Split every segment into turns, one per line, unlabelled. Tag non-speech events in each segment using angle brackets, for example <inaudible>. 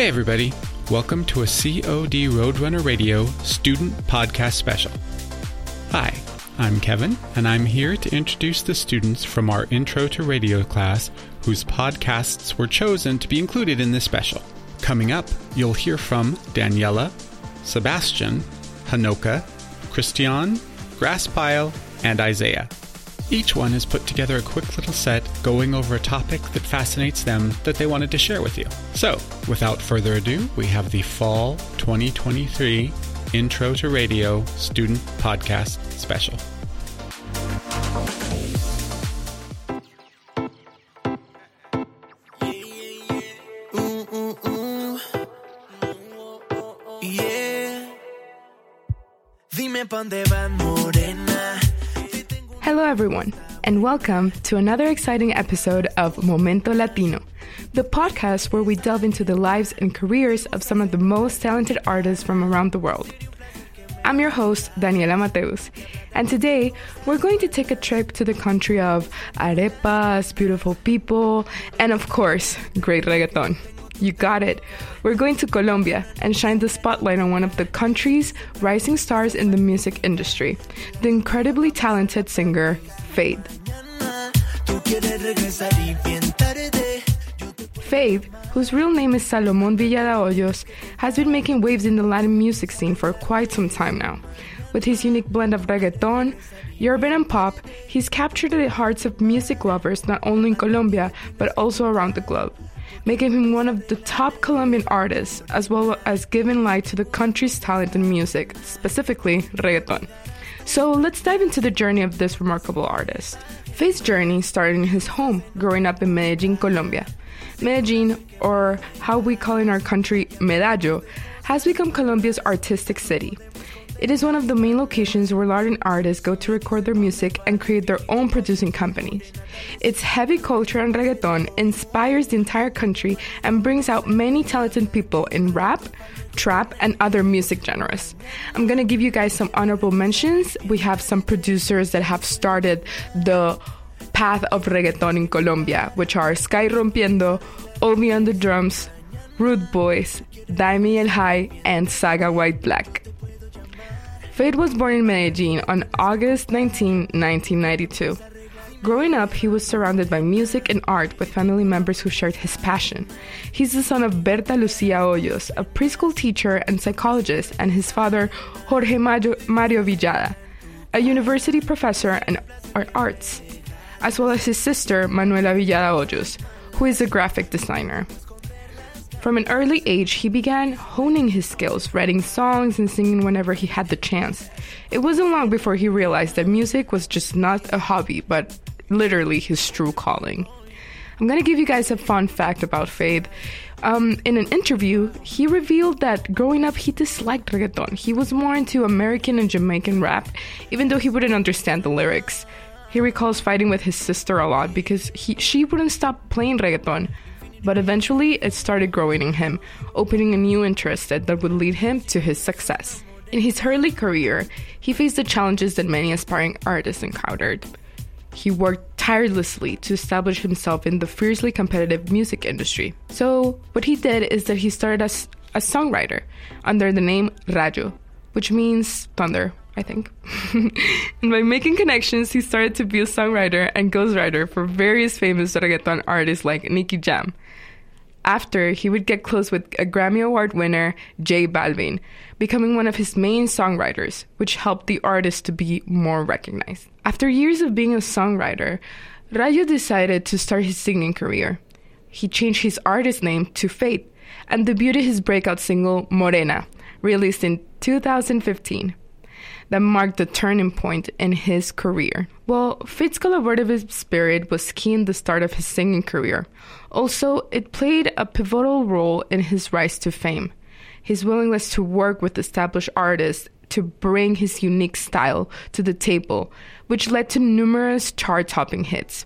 Hey, everybody. Welcome to a COD Roadrunner Radio student podcast special. Hi, I'm Kevin, and I'm here to introduce the students from our Intro to Radio class whose podcasts were chosen to be included in this special. Coming up, you'll hear from Daniela, Sebastian, Honoka, Christian, Grasspile, and Isaiah. Each one has put together a quick little set going over a topic that fascinates them that they wanted to share with you. So, without further ado, we have the Fall 2023 Intro to Radio Student Podcast Special.
Hello, everyone, and welcome to another exciting episode of Momento Latino, the podcast where we delve into the lives and careers of some of the most talented artists from around the world. I'm your host, Daniela Mateus, and today we're going to take a trip to the country of arepas, beautiful people, and of course, great reggaeton. You got it. We're going to Colombia and shine the spotlight on one of the country's rising stars in the music industry, the incredibly talented singer Feid. Feid, whose real name is Salomon Villada Hoyos, has been making waves in the Latin music scene for quite some time now. With his unique blend of reggaeton, urban, and pop, he's captured the hearts of music lovers not only in Colombia but also around the globe making him one of the top Colombian artists, as well as giving light to the country's talent in music, specifically reggaeton. So let's dive into the journey of this remarkable artist. Feid's journey started in his home, growing up in Medellin, Colombia. Medellin, or how we call in our country Medallo, has become Colombia's artistic city. It is one of the main locations where Latin artists go to record their music and create their own producing companies. Its heavy culture and reggaeton inspires the entire country and brings out many talented people in rap, trap, and other music genres. I'm gonna give you guys some honorable mentions. We have some producers that have started the path of reggaeton in Colombia, which are Sky Rompiendo, Ovy on the drums, Rude Boyz, Daimi El High, and Saga White Black. Feid was born in Medellin on August 19, 1992. Growing up, he was surrounded by music and art with family members who shared his passion. He's the son of Berta Lucia Hoyos, a preschool teacher and psychologist, and his father, Jorge Mario Villada, a university professor in arts, as well as his sister, Manuela Villada Hoyos, who is a graphic designer. From an early age, he began honing his skills, writing songs and singing whenever he had the chance. It wasn't long before he realized that music was just not a hobby, but literally his true calling. I'm gonna give you guys a fun fact about Feid. Um, in an interview, he revealed that growing up he disliked reggaeton. He was more into American and Jamaican rap, even though he wouldn't understand the lyrics. He recalls fighting with his sister a lot because he, she wouldn't stop playing reggaeton but eventually it started growing in him, opening a new interest that, would lead him to his success. In his early career, he faced the challenges that many aspiring artists encountered. He worked tirelessly to establish himself in the fiercely competitive music industry. So, what he did is that he started as a songwriter under the name Rayo, which means thunder, I think. <laughs> and by making connections, he started to be a songwriter and ghostwriter for various famous reggaeton artists like Nicky Jam, after, he would get close with a Grammy Award winner, J Balvin, becoming one of his main songwriters, which helped the artist to be more recognized. After years of being a songwriter, Rayo decided to start his singing career. He changed his artist name to Feid and debuted his breakout single, Morena, released in 2015 that marked the turning point in his career. Well, Feid's collaborative spirit was key in the start of his singing career. Also, it played a pivotal role in his rise to fame. His willingness to work with established artists to bring his unique style to the table, which led to numerous chart topping hits.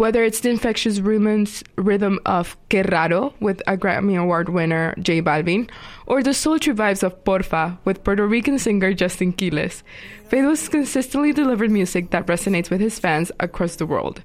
Whether it's the infectious rhythm of Que Raro with a Grammy Award winner J Balvin, or the sultry vibes of Porfa with Puerto Rican singer Justin Quiles, Feid consistently delivered music that resonates with his fans across the world.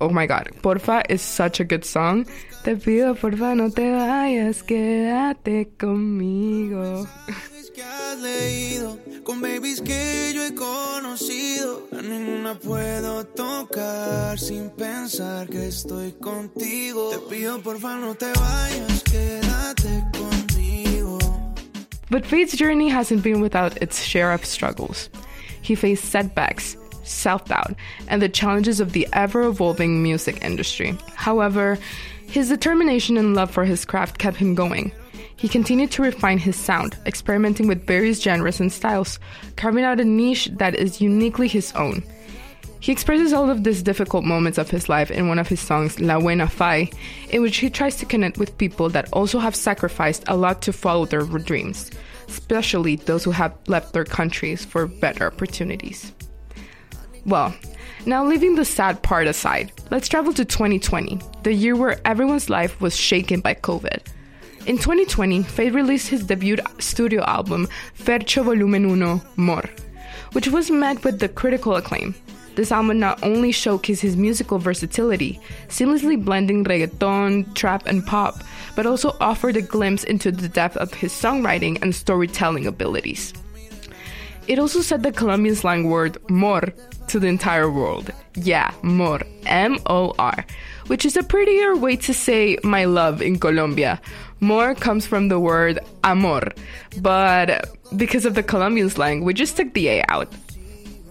Oh my god, Porfa is such a good song. Te pido porfa no te vayas, quédate conmigo. <laughs>
que has leído, con babies que yo he conocido. A ninguna puedo tocar sin pensar que estoy contigo. Te pido no te vayas, quédate conmigo.
But Feid's journey hasn't been without its share of struggles. He faced setbacks, self doubt, and the challenges of the ever evolving music industry. However, his determination and love for his craft kept him going. He continued to refine his sound, experimenting with various genres and styles, carving out a niche that is uniquely his own. He expresses all of these difficult moments of his life in one of his songs, La Buena Fai, in which he tries to connect with people that also have sacrificed a lot to follow their dreams, especially those who have left their countries for better opportunities. Well, now leaving the sad part aside, let's travel to 2020, the year where everyone's life was shaken by COVID. In 2020, Feid released his debut studio album, Ferxxo Volumen 1 Mor, which was met with the critical acclaim. This album not only showcased his musical versatility, seamlessly blending reggaeton, trap, and pop, but also offered a glimpse into the depth of his songwriting and storytelling abilities. It also said the Colombian slang word mor to the entire world. Yeah, mor, M O R, which is a prettier way to say my love in Colombia. Mor comes from the word amor, but because of the Colombian slang, we just took the A out.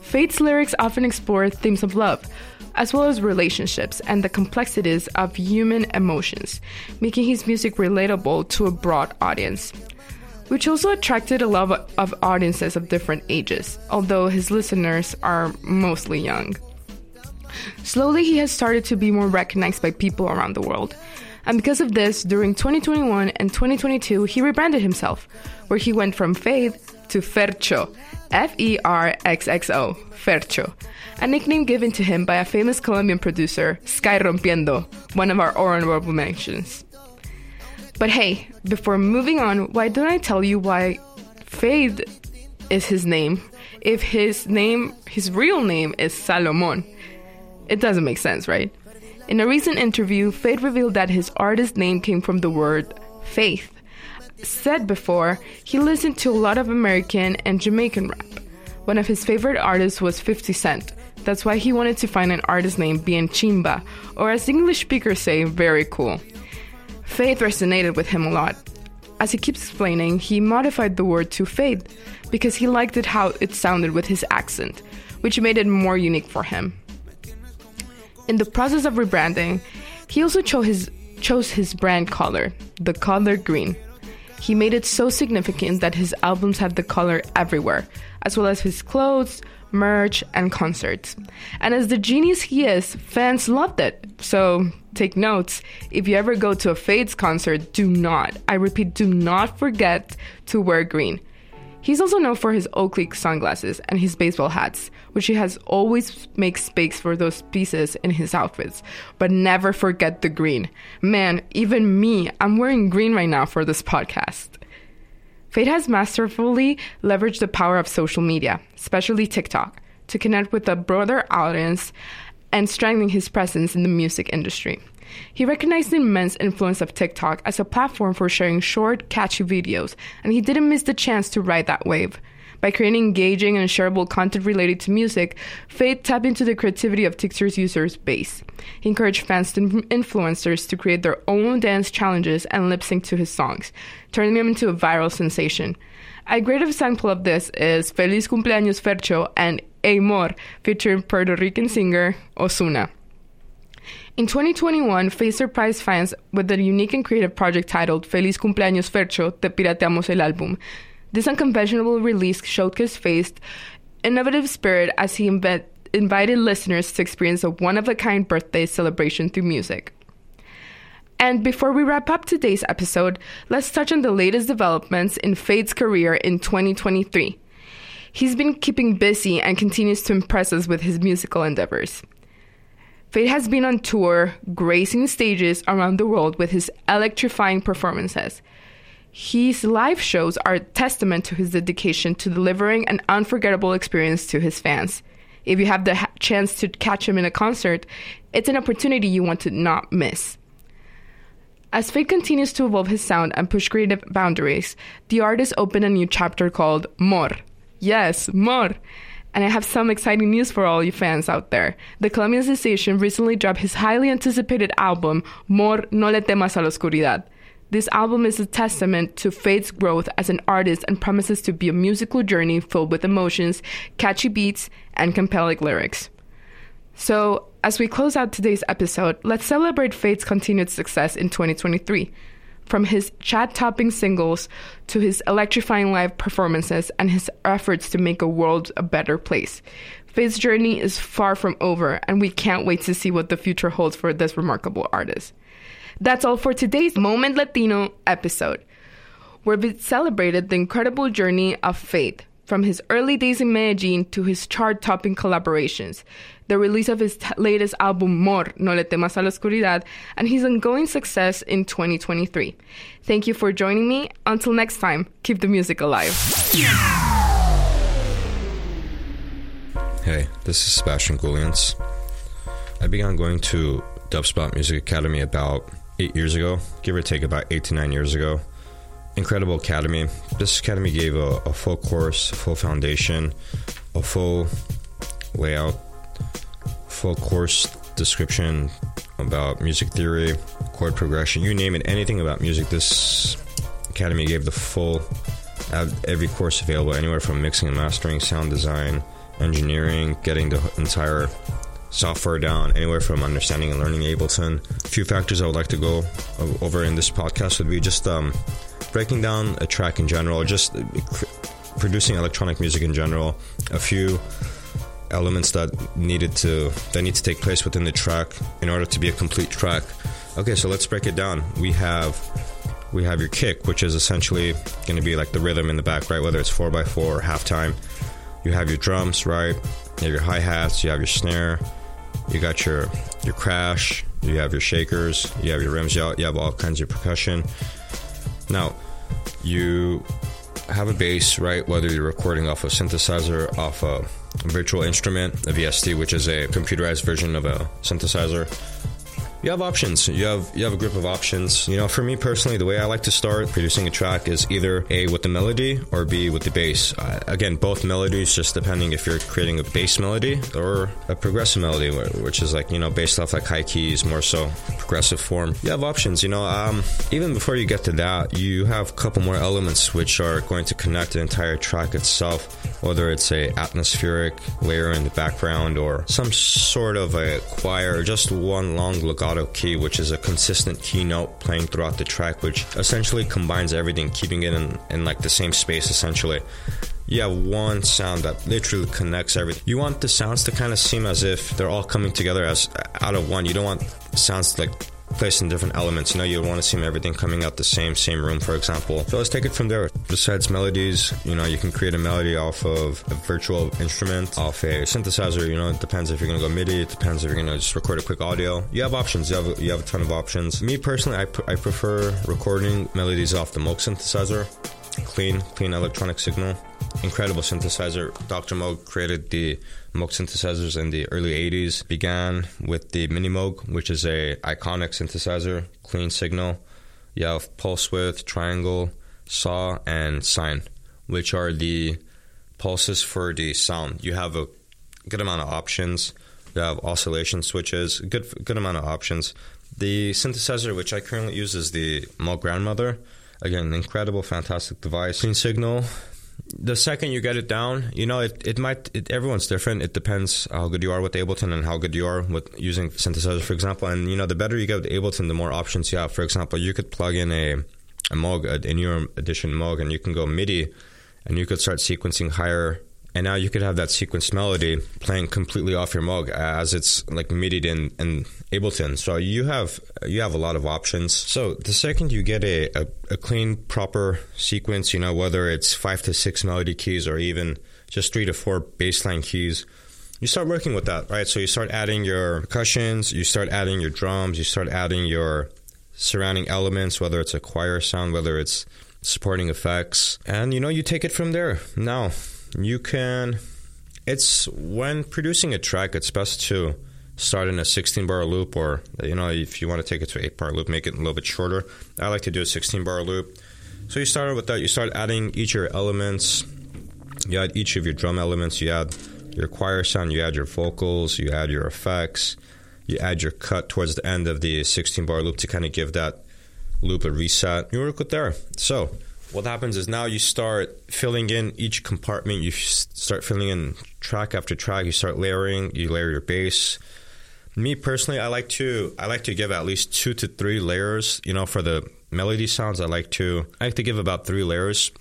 Feid's lyrics often explore themes of love, as well as relationships and the complexities of human emotions, making his music relatable to a broad audience. Which also attracted a lot of audiences of different ages, although his listeners are mostly young. Slowly, he has started to be more recognized by people around the world. And because of this, during 2021 and 2022, he rebranded himself, where he went from Feid to Ferxxo, F E R X X O, Ferxxo, a nickname given to him by a famous Colombian producer, Sky Rompiendo, one of our honorable mentions. But hey, before moving on, why don't I tell you why Feid is his name if his name, his real name is Salomon? It doesn't make sense, right? In a recent interview, Feid revealed that his artist name came from the word faith. Said before, he listened to a lot of American and Jamaican rap. One of his favorite artists was 50 Cent. That's why he wanted to find an artist name bien chimba, or as English speakers say, very cool. Faith resonated with him a lot. As he keeps explaining, he modified the word to faith because he liked it how it sounded with his accent, which made it more unique for him. In the process of rebranding, he also chose his, chose his brand color, the color green. He made it so significant that his albums have the color everywhere, as well as his clothes, merch, and concerts. And as the genius he is, fans loved it. So take notes. If you ever go to a Feid's concert, do not, I repeat, do not forget to wear green. He's also known for his Oakley sunglasses and his baseball hats, which he has always make space for those pieces in his outfits. But never forget the green. Man, even me, I'm wearing green right now for this podcast. Feid has masterfully leveraged the power of social media, especially TikTok, to connect with a broader audience and strengthen his presence in the music industry. He recognized the immense influence of TikTok as a platform for sharing short, catchy videos, and he didn't miss the chance to ride that wave. By creating engaging and shareable content related to music, Feid tapped into the creativity of TikTok's users base. He encouraged fans and influencers to create their own dance challenges and lip sync to his songs, turning them into a viral sensation. A great example of this is Feliz Cumpleaños Ferxxo and Amor, featuring Puerto Rican singer Ozuna. In 2021, Feid surprised fans with their unique and creative project titled Feliz Cumpleaños Ferxxo, Te Pirateamos el Álbum. This unconventional release showcased Feid's innovative spirit as he embed- invited listeners to experience a one of a kind birthday celebration through music. And before we wrap up today's episode, let's touch on the latest developments in Feid's career in 2023. He's been keeping busy and continues to impress us with his musical endeavors. Feid has been on tour, gracing stages around the world with his electrifying performances. His live shows are a testament to his dedication to delivering an unforgettable experience to his fans. If you have the ha- chance to catch him in a concert, it's an opportunity you want to not miss. As Feid continues to evolve his sound and push creative boundaries, the artist opened a new chapter called Mor. Yes, Mor. And I have some exciting news for all you fans out there. The Colombian Sensation recently dropped his highly anticipated album, Mor No Le Temas a la Oscuridad. This album is a testament to Feid's growth as an artist and promises to be a musical journey filled with emotions, catchy beats, and compelling lyrics. So, as we close out today's episode, let's celebrate Feid's continued success in 2023. From his chat topping singles to his electrifying live performances and his efforts to make a world a better place. Feid's journey is far from over, and we can't wait to see what the future holds for this remarkable artist. That's all for today's Momento Latino episode, where we celebrated the incredible journey of Feid from his early days in Medellin to his chart topping collaborations, the release of his t- latest album Mor, No Le Temas a la Oscuridad, and his ongoing success in 2023. Thank you for joining me. Until next time, keep the music alive.
Hey, this is Sebastian Goulians. I began going to Dubspot Music Academy about eight years ago, give or take about eight to nine years ago incredible academy. This academy gave a, a full course, full foundation, a full layout, full course description about music theory, chord progression, you name it, anything about music. This academy gave the full, every course available, anywhere from mixing and mastering, sound design, engineering, getting the entire software down, anywhere from understanding and learning Ableton. A few factors I would like to go over in this podcast would be just um, breaking down a track in general, or just producing electronic music in general, a few elements that needed to that need to take place within the track in order to be a complete track. Okay, so let's break it down. We have we have your kick, which is essentially going to be like the rhythm in the back, right? Whether it's four by four or halftime. You have your drums, right? You have your hi hats. You have your snare. You got your your crash. You have your shakers. You have your rims. You have all kinds of percussion. Now, you have a bass, right? Whether you're recording off a synthesizer, off a virtual instrument, a VST, which is a computerized version of a synthesizer, you have options. You have you have a group of options. You know, for me personally, the way I like to start producing a track is either A with the melody or B with the bass. Uh, again, both melodies, just depending if you're creating a bass melody or a progressive melody, which is like you know based off like high keys, more so progressive form. You have options. You know, um, even before you get to that, you have a couple more elements which are going to connect the entire track itself, whether it's a atmospheric layer in the background or some sort of a choir, or just one long legato key, which is a consistent key note playing throughout the track, which essentially combines everything, keeping it in, in like the same space essentially. You have one sound that literally connects everything. You want the sounds to kind of seem as if they're all coming together as out of one. You don't want sounds like placed in different elements. You know, you want to see everything coming out the same same room, for example. So let's take it from there. Besides melodies, you know, you can create a melody off of a virtual instrument, off a synthesizer. You know, it depends if you're going to go MIDI. It depends if you're going to just record a quick audio. You have options. You have you have a ton of options. Me personally, I, I prefer recording melodies off the Moog synthesizer. Clean, clean electronic signal. Incredible synthesizer. Dr. Moog created the Moog synthesizers in the early 80s began with the Mini Moog, which is a iconic synthesizer, clean signal. You have pulse width, triangle, saw, and sine, which are the pulses for the sound. You have a good amount of options. You have oscillation switches, good good amount of options. The synthesizer which I currently use is the Moog Grandmother. Again, incredible, fantastic device. Clean signal, the second you get it down, you know, it, it might, it, everyone's different. It depends how good you are with Ableton and how good you are with using synthesizer, for example. And, you know, the better you get with Ableton, the more options you have. For example, you could plug in a, a Moog, a, newer edition Moog, and you can go MIDI and you could start sequencing higher and now you could have that sequence melody playing completely off your Moog as it's like MIDI in, in Ableton. So you have you have a lot of options. So the second you get a, a, a clean, proper sequence, you know, whether it's five to six melody keys or even just three to four bassline keys, you start working with that, right? So you start adding your percussions, you start adding your drums, you start adding your surrounding elements, whether it's a choir sound, whether it's supporting effects, and you know, you take it from there. Now, you can It's when producing a track, it's best to start in a 16 bar loop, or you know, if you want to take it to 8 bar loop, make it a little bit shorter. I like to do a 16 bar loop. So you start with that. You start adding each of your elements. You add each of your drum elements. You add your choir sound. You add your vocals. You add your effects. You add your cut towards the end of the 16 bar loop to kind of give that loop a reset. You work with there. So what happens is now you start filling in each compartment. You start filling in track after track. You start layering. You layer your bass. Me personally, I like to I like to give at least two to three layers. You know, for the melody sounds, I like to I like to give about three layers.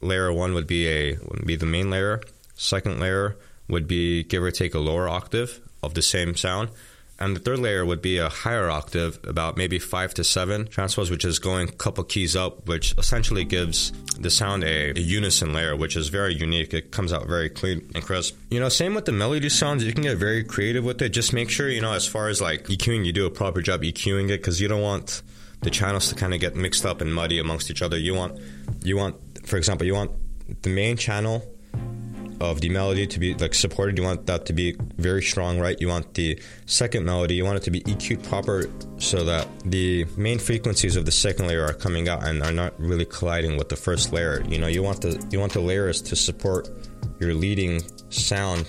Layer one would be a would be the main layer. Second layer would be give or take a lower octave of the same sound. And the third layer would be a higher octave, about maybe five to seven transpose, which is going a couple keys up, which essentially gives the sound a, a, unison layer, which is very unique. It comes out very clean and crisp. You know, same with the melody sounds. You can get very creative with it. Just make sure, you know, as far as like EQing, you do a proper job EQing it because you don't want the channels to kind of get mixed up and muddy amongst each other. You want, you want, for example, you want the main channel of the melody to be like supported. You want that to be very strong, right? You want the second melody, you want it to be EQ'd proper so that the main frequencies of the second layer are coming out and are not really colliding with the first layer. You know, you want the you want the layers to support your leading sound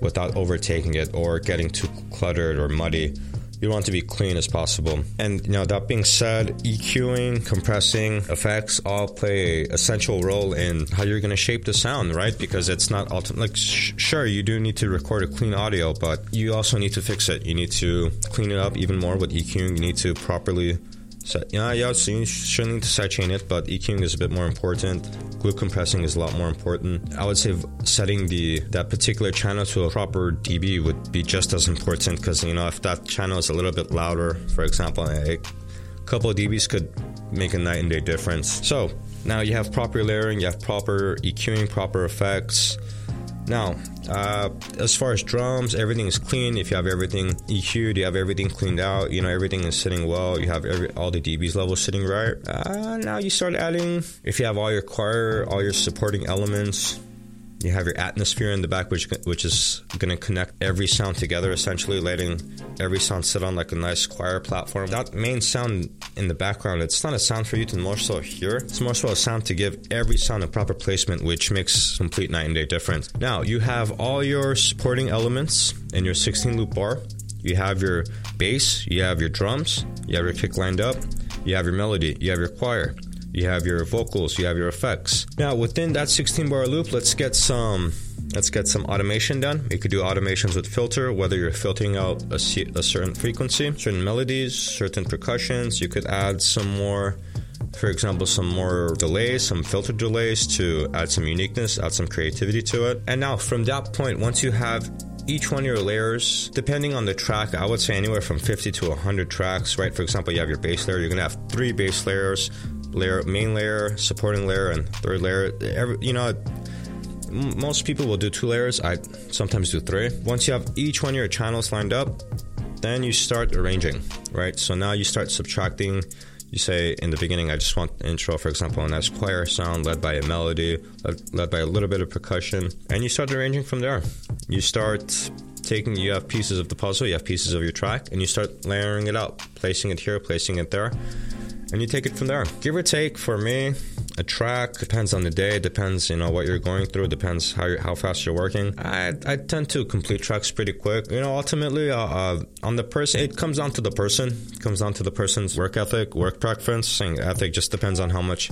without overtaking it or getting too cluttered or muddy you want to be clean as possible. And you that being said, EQing, compressing, effects all play a essential role in how you're going to shape the sound, right? Because it's not ultimate. Like, sh- sure, you do need to record a clean audio, but you also need to fix it. You need to clean it up even more with EQing. You need to properly set. Yeah, yeah. So you shouldn't need to sidechain it, but EQing is a bit more important glue compressing is a lot more important. I would say setting the that particular channel to a proper dB would be just as important because you know if that channel is a little bit louder, for example, a couple of dBs could make a night and day difference. So now you have proper layering, you have proper EQing, proper effects. Now, uh, as far as drums, everything is clean. If you have everything EQ'd, you have everything cleaned out. You know everything is sitting well. You have every, all the dBs levels sitting right. Uh, now you start adding. If you have all your choir, all your supporting elements, you have your atmosphere in the back, which which is going to connect every sound together, essentially letting every sound sit on like a nice choir platform. That main sound in the background, it's not a sound for you to more so hear. It's more so a sound to give every sound a proper placement, which makes complete night and day difference. Now you have all your supporting elements in your 16 loop bar. You have your bass, you have your drums, you have your kick lined up, you have your melody, you have your choir you have your vocals, you have your effects. Now, within that 16 bar loop, let's get some let's get some automation done. You could do automations with filter, whether you're filtering out a, a certain frequency, certain melodies, certain percussions. You could add some more for example, some more delays, some filter delays to add some uniqueness, add some creativity to it. And now, from that point, once you have each one of your layers, depending on the track, I would say anywhere from 50 to 100 tracks, right? For example, you have your bass layer, you're gonna have three bass layers, layer, main layer, supporting layer, and third layer. Every, you know, most people will do two layers. I sometimes do three. Once you have each one of your channels lined up, then you start arranging, right? So now you start subtracting. You say in the beginning, I just want intro, for example, a nice choir sound led by a melody, led, led by a little bit of percussion, and you start arranging from there. You start taking, you have pieces of the puzzle, you have pieces of your track, and you start layering it out, placing it here, placing it there and you take it from there. Give or take for me, a track depends on the day, depends you know what you're going through, depends how how fast you're working. I I tend to complete tracks pretty quick. You know, ultimately uh, uh, on the person, it comes down to the person. It comes down to the person's work ethic, work preference. And ethic just depends on how much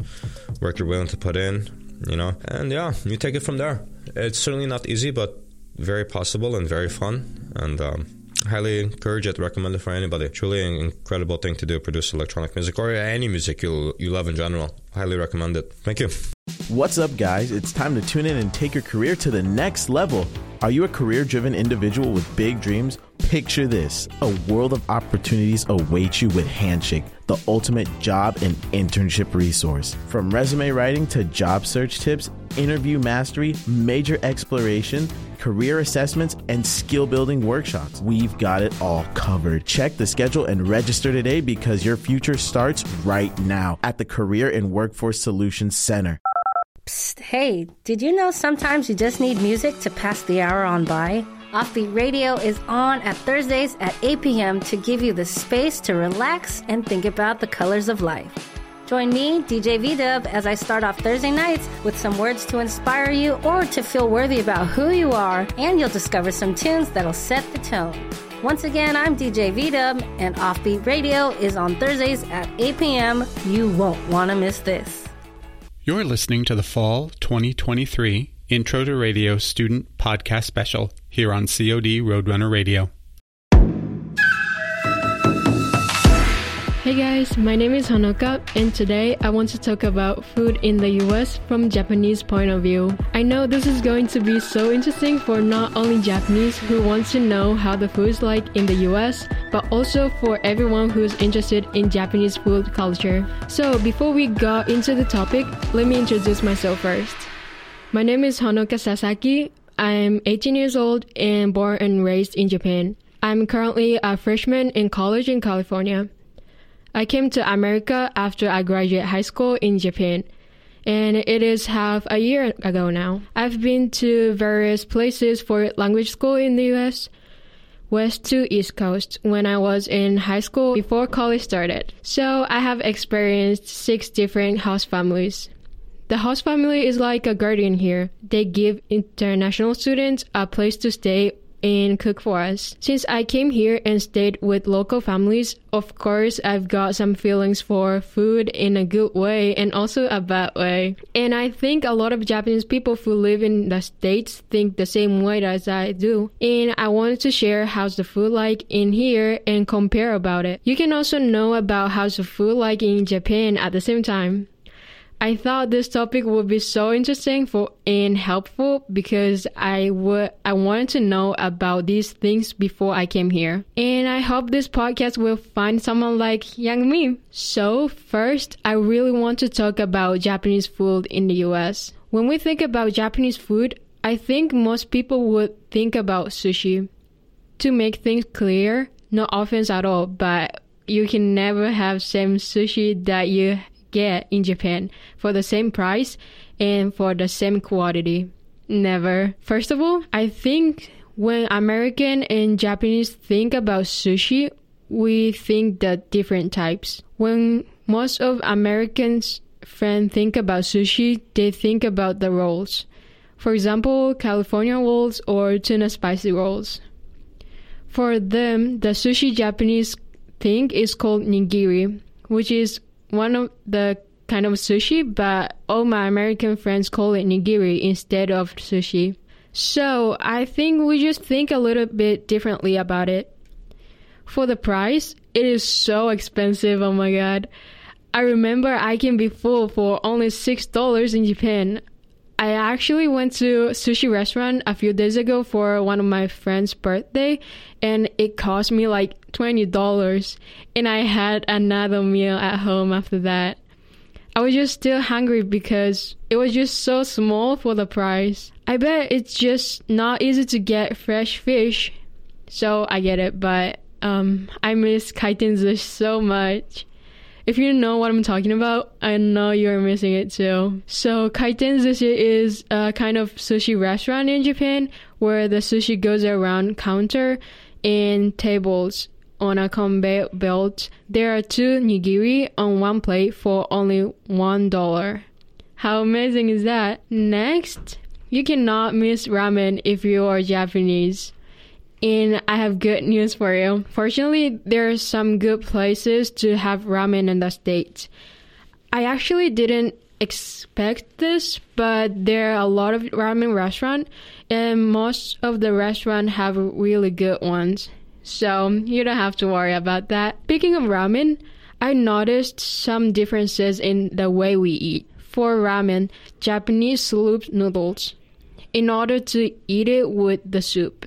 work you're willing to put in. You know, and yeah, you take it from there. It's certainly not easy, but very possible and very fun. And um, highly encourage it, recommend it for anybody. Truly an incredible thing to do, produce electronic music or any music you you love in general. Highly recommend it. Thank you.
What's up, guys? It's time to tune in and take your career to the next level. Are you a career driven individual with big dreams? Picture this a world of opportunities awaits you with Handshake, the ultimate job and internship resource. From resume writing to job search tips, interview mastery, major exploration, career assessments, and skill building workshops. We've got it all covered. Check the schedule and register today because your future starts right now at the Career and Workforce Solutions Center.
Psst, hey, did you know sometimes you just need music to pass the hour on by? Offbeat Radio is on at Thursdays at 8 p.m. to give you the space to relax and think about the colors of life. Join me, DJ V-Dub, as I start off Thursday nights with some words to inspire you or to feel worthy about who you are, and you'll discover some tunes that'll set the tone. Once again, I'm DJ V-Dub, and Offbeat Radio is on Thursdays at 8 p.m. You won't want to miss this.
You're listening to the Fall 2023 Intro to Radio Student Podcast Special here on COD Roadrunner Radio.
Hey guys, my name is Honoka, and today I want to talk about food in the US from Japanese point of view. I know this is going to be so interesting for not only Japanese who want to know how the food is like in the US, but also for everyone who's interested in Japanese food culture. So before we go into the topic, let me introduce myself first. My name is Honoka Sasaki. I am 18 years old and born and raised in Japan. I'm currently a freshman in college in California. I came to America after I graduated high school in Japan, and it is half a year ago now. I've been to various places for language school in the US, west to east coast when I was in high school before college started. So I have experienced six different host families. The host family is like a guardian here. They give international students a place to stay and cook for us. Since I came here and stayed with local families, of course, I've got some feelings for food in a good way and also a bad way. And I think a lot of Japanese people who live in the States think the same way as I do. And I wanted to share how's the food like in here and compare about it. You can also know about how's the food like in Japan at the same time. I thought this topic would be so interesting for and helpful because I would I wanted to know about these things before I came here. And I hope this podcast will find someone like young me. So first, I really want to talk about Japanese food in the US. When we think about Japanese food, I think most people would think about sushi. To make things clear, no offense at all, but you can never have same sushi that you get in Japan for the same price and for the same quality. Never. First of all, I think when American and Japanese think about sushi, we think the different types. When most of Americans friends think about sushi, they think about the rolls. For example, California rolls or tuna spicy rolls. For them, the sushi Japanese thing is called nigiri, which is one of the kind of sushi, but all my American friends call it nigiri instead of sushi. So I think we just think a little bit differently about it. For the price, it is so expensive. Oh my god. I remember I can be full for only six dollars in Japan. I actually went to sushi restaurant a few days ago for one of my friend's birthday and it cost me like $20 and I had another meal at home after that. I was just still hungry because it was just so small for the price. I bet it's just not easy to get fresh fish. So I get it, but um I miss kaiten so much. If you know what I'm talking about, I know you're missing it too. So kaiten sushi is a kind of sushi restaurant in Japan where the sushi goes around counter and tables on a conveyor belt. There are two nigiri on one plate for only one dollar. How amazing is that? Next, you cannot miss ramen if you are Japanese. And I have good news for you. Fortunately, there are some good places to have ramen in the States. I actually didn't expect this, but there are a lot of ramen restaurants, and most of the restaurants have really good ones. So you don't have to worry about that. Speaking of ramen, I noticed some differences in the way we eat. For ramen, Japanese soup noodles in order to eat it with the soup.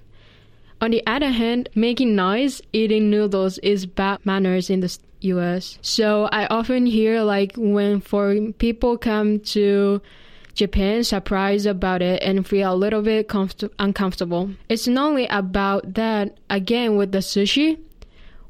On the other hand, making noise eating noodles is bad manners in the US. So I often hear like when foreign people come to Japan surprised about it and feel a little bit comfort- uncomfortable. It's not only about that, again, with the sushi.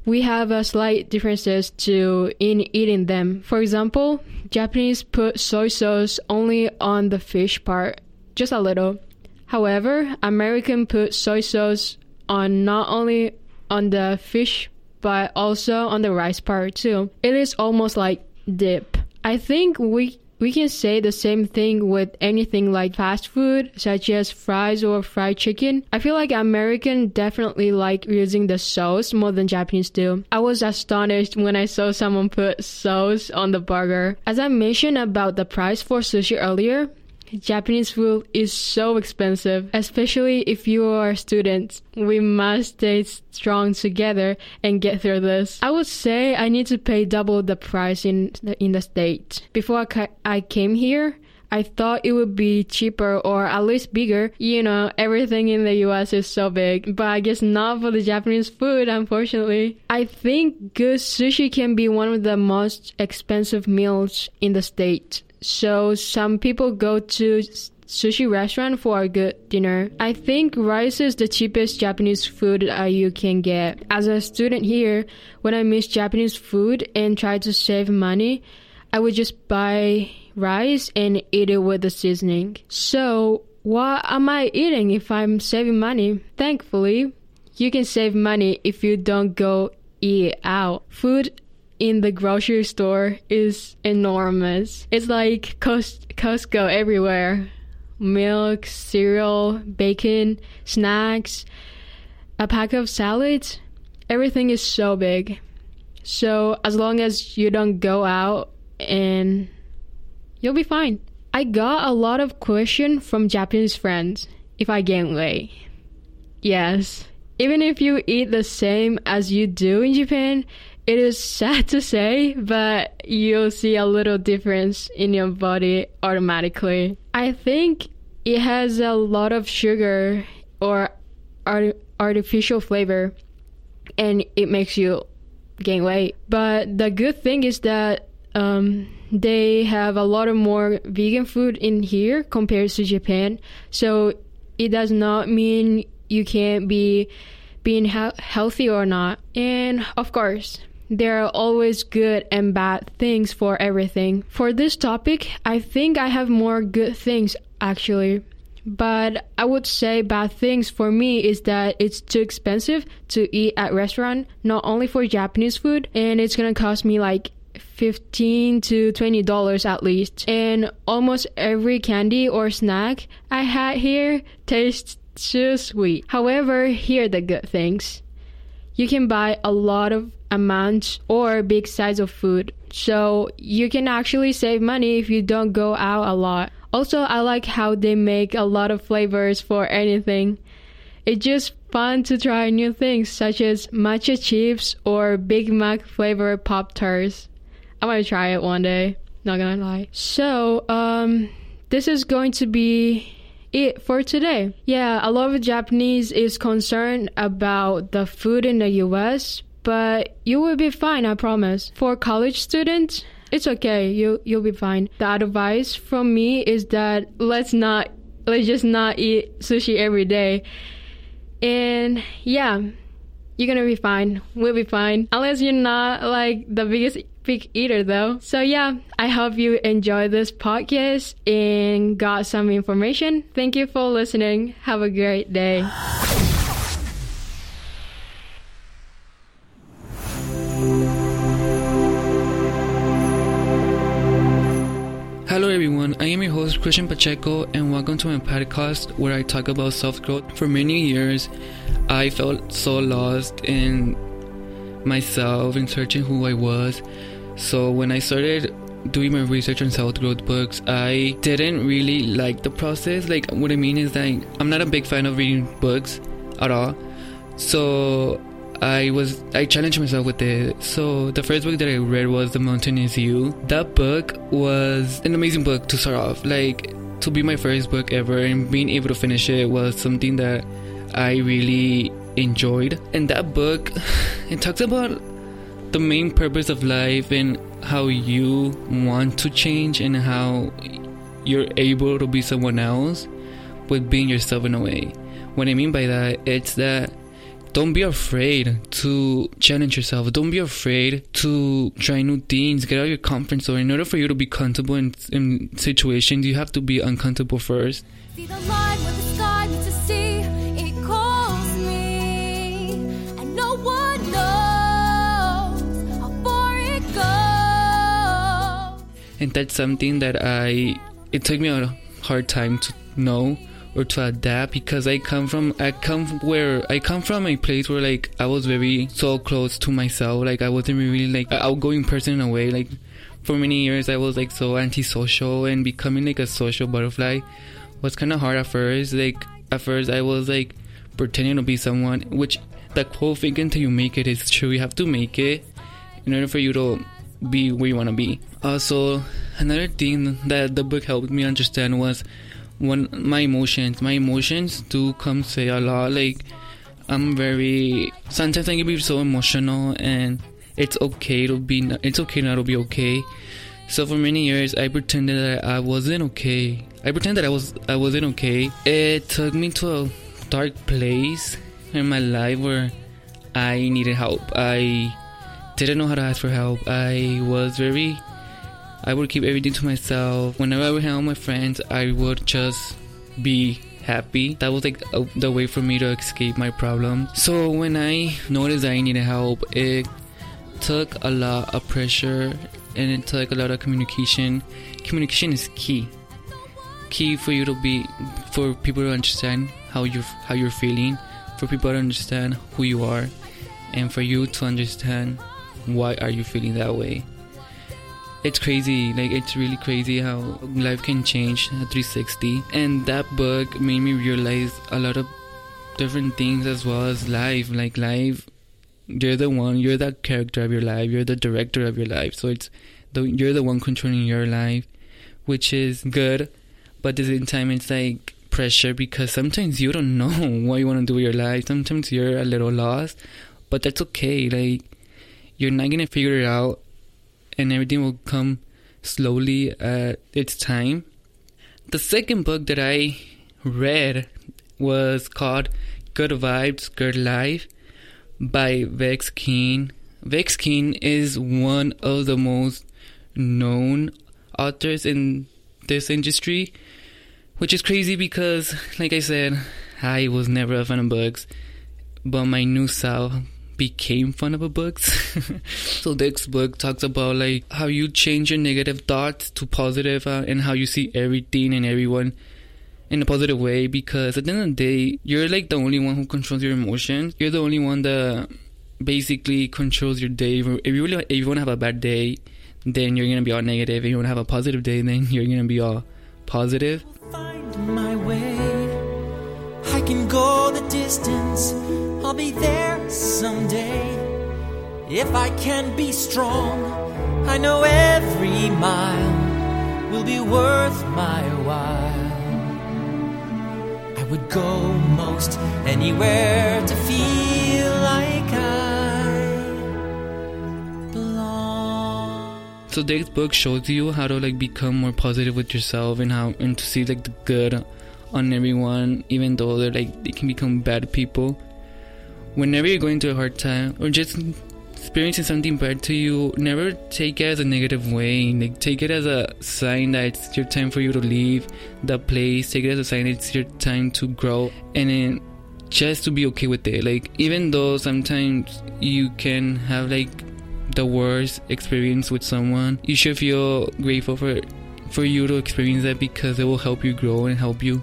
we have a slight differences to in eating them. For example, Japanese put soy sauce only on the fish part, just a little. However, American put soy sauce on not only on the fish but also on the rice part too. It is almost like dip. I think we we can say the same thing with anything like fast food, such as fries or fried chicken. I feel like American definitely like using the sauce more than Japanese do. I was astonished when I saw someone put sauce on the burger. As I mentioned about the price for sushi earlier, Japanese food is so expensive, especially if you are a student. We must stay strong together and get through this. I would say I need to pay double the price in the, in the state. Before I, ca- I came here, I thought it would be cheaper or at least bigger. You know, everything in the US is so big, but I guess not for the Japanese food, unfortunately. I think good sushi can be one of the most expensive meals in the state. So some people go to sushi restaurant for a good dinner. I think rice is the cheapest Japanese food uh, you can get. As a student here, when I miss Japanese food and try to save money, I would just buy rice and eat it with the seasoning. So, what am I eating if I'm saving money? Thankfully, you can save money if you don't go eat out. Food in the grocery store is enormous. It's like Costco everywhere. Milk, cereal, bacon, snacks, a pack of salads. Everything is so big. So as long as you don't go out and you'll be fine. I got a lot of question from Japanese friends if I gain weight. Yes. Even if you eat the same as you do in Japan, it is sad to say, but you'll see a little difference in your body automatically. I think it has a lot of sugar or art- artificial flavor and it makes you gain weight. But the good thing is that um, they have a lot of more vegan food in here compared to Japan. So it does not mean you can't be being he- healthy or not. And of course, there are always good and bad things for everything. For this topic, I think I have more good things actually. But I would say bad things for me is that it's too expensive to eat at restaurant, not only for Japanese food, and it's gonna cost me like 15 to 20 dollars at least and almost every candy or snack i had here tastes too sweet however here are the good things you can buy a lot of amounts or big size of food. So you can actually save money if you don't go out a lot. Also, I like how they make a lot of flavors for anything. It's just fun to try new things such as matcha chips or Big Mac flavored Pop Tarts. I to try it one day. Not gonna lie. So, um, this is going to be it for today. Yeah, a lot of Japanese is concerned about the food in the US, but you will be fine, I promise. For college students, it's okay. You you'll be fine. The advice from me is that let's not let's just not eat sushi every day. And yeah, you're gonna be fine. We'll be fine. Unless you're not like the biggest big eater though. So yeah, I hope you enjoyed this podcast and got some information. Thank you for listening. Have a great day.
Hello everyone, I am your host Christian Pacheco and welcome to my podcast where I talk about self-growth. For many years, I felt so lost in myself and searching who I was so when I started doing my research on self growth books, I didn't really like the process. Like, what I mean is that I'm not a big fan of reading books at all. So I was I challenged myself with it. So the first book that I read was The Mountain Is You. That book was an amazing book to start off. Like to be my first book ever and being able to finish it was something that I really enjoyed. And that book <sighs> it talks about the main purpose of life and how you want to change and how you're able to be someone else with being yourself in a way. What I mean by that, it's that don't be afraid to challenge yourself. Don't be afraid to try new things. Get out of your comfort zone. In order for you to be comfortable in, in situations, you have to be uncomfortable first.
And
that's something that I it took me a hard time to know or to adapt because I come from I come where I come from a place where like I was very so close to myself. Like I wasn't really like an outgoing person in a way. Like for many years I was like so antisocial and becoming like a social butterfly. Was kind of hard at first. Like at first I was like pretending to be someone which the quote thing until you make it is true. You have to make it in order for you to be where you want to be. Uh, also, another thing that the book helped me understand was when my emotions. My emotions do come say a lot. Like I'm very sometimes I can be so emotional, and it's okay to be. It's okay not to be okay. So for many years, I pretended that I wasn't okay. I pretended that I was. I wasn't okay. It took me to a dark place in my life where I needed help. I didn't know how to ask for help. I was very. I would keep everything to myself. Whenever I would hang out with my friends, I would just be happy. That was like the way for me to escape my problems. So when I noticed I needed help, it took a lot of pressure and it took a lot of communication. Communication is key. Key for you to be, for people to understand how you how you're feeling, for people to understand who you are, and for you to understand why are you feeling that way it's crazy like it's really crazy how life can change at 360 and that book made me realize a lot of different things as well as life. Like life you're the one you're the character of your life you're the director of your life. So it's the, you're the one controlling your life which is good. But at the same time it's like pressure because sometimes you don't know <laughs> what you want to do with your life. Sometimes you're a little lost but that's okay. Like you're not gonna figure it out and everything will come slowly at its time. The second book that I read was called Good Vibes, Good Life by Vex King. Vex King is one of the most known authors in this industry, which is crazy because, like I said, I was never a fan of books, but my new self became fun of a books. <laughs> so this book talks about like how you change your negative thoughts to positive, uh, and how you see everything and everyone in a positive way because at the end of the day you're like the only one who controls your emotions. You're the only one that basically controls your day. If you really if you want to have a bad day then you're gonna be all negative. If you want to have a positive day then <laughs> you're gonna be all positive
I'll be there someday. If I can be strong, I know every mile will be worth my while. I would go most anywhere to feel like I belong.
So Dave's book shows you how to like become more positive with yourself and how and to see like the good on everyone, even though they're like they can become bad people. Whenever you're going through a hard time or just experiencing something bad to you, never take it as a negative way. Like take it as a sign that it's your time for you to leave the place. Take it as a sign that it's your time to grow, and then just to be okay with it. Like even though sometimes you can have like the worst experience with someone, you should feel grateful for for you to experience that because it will help you grow and help you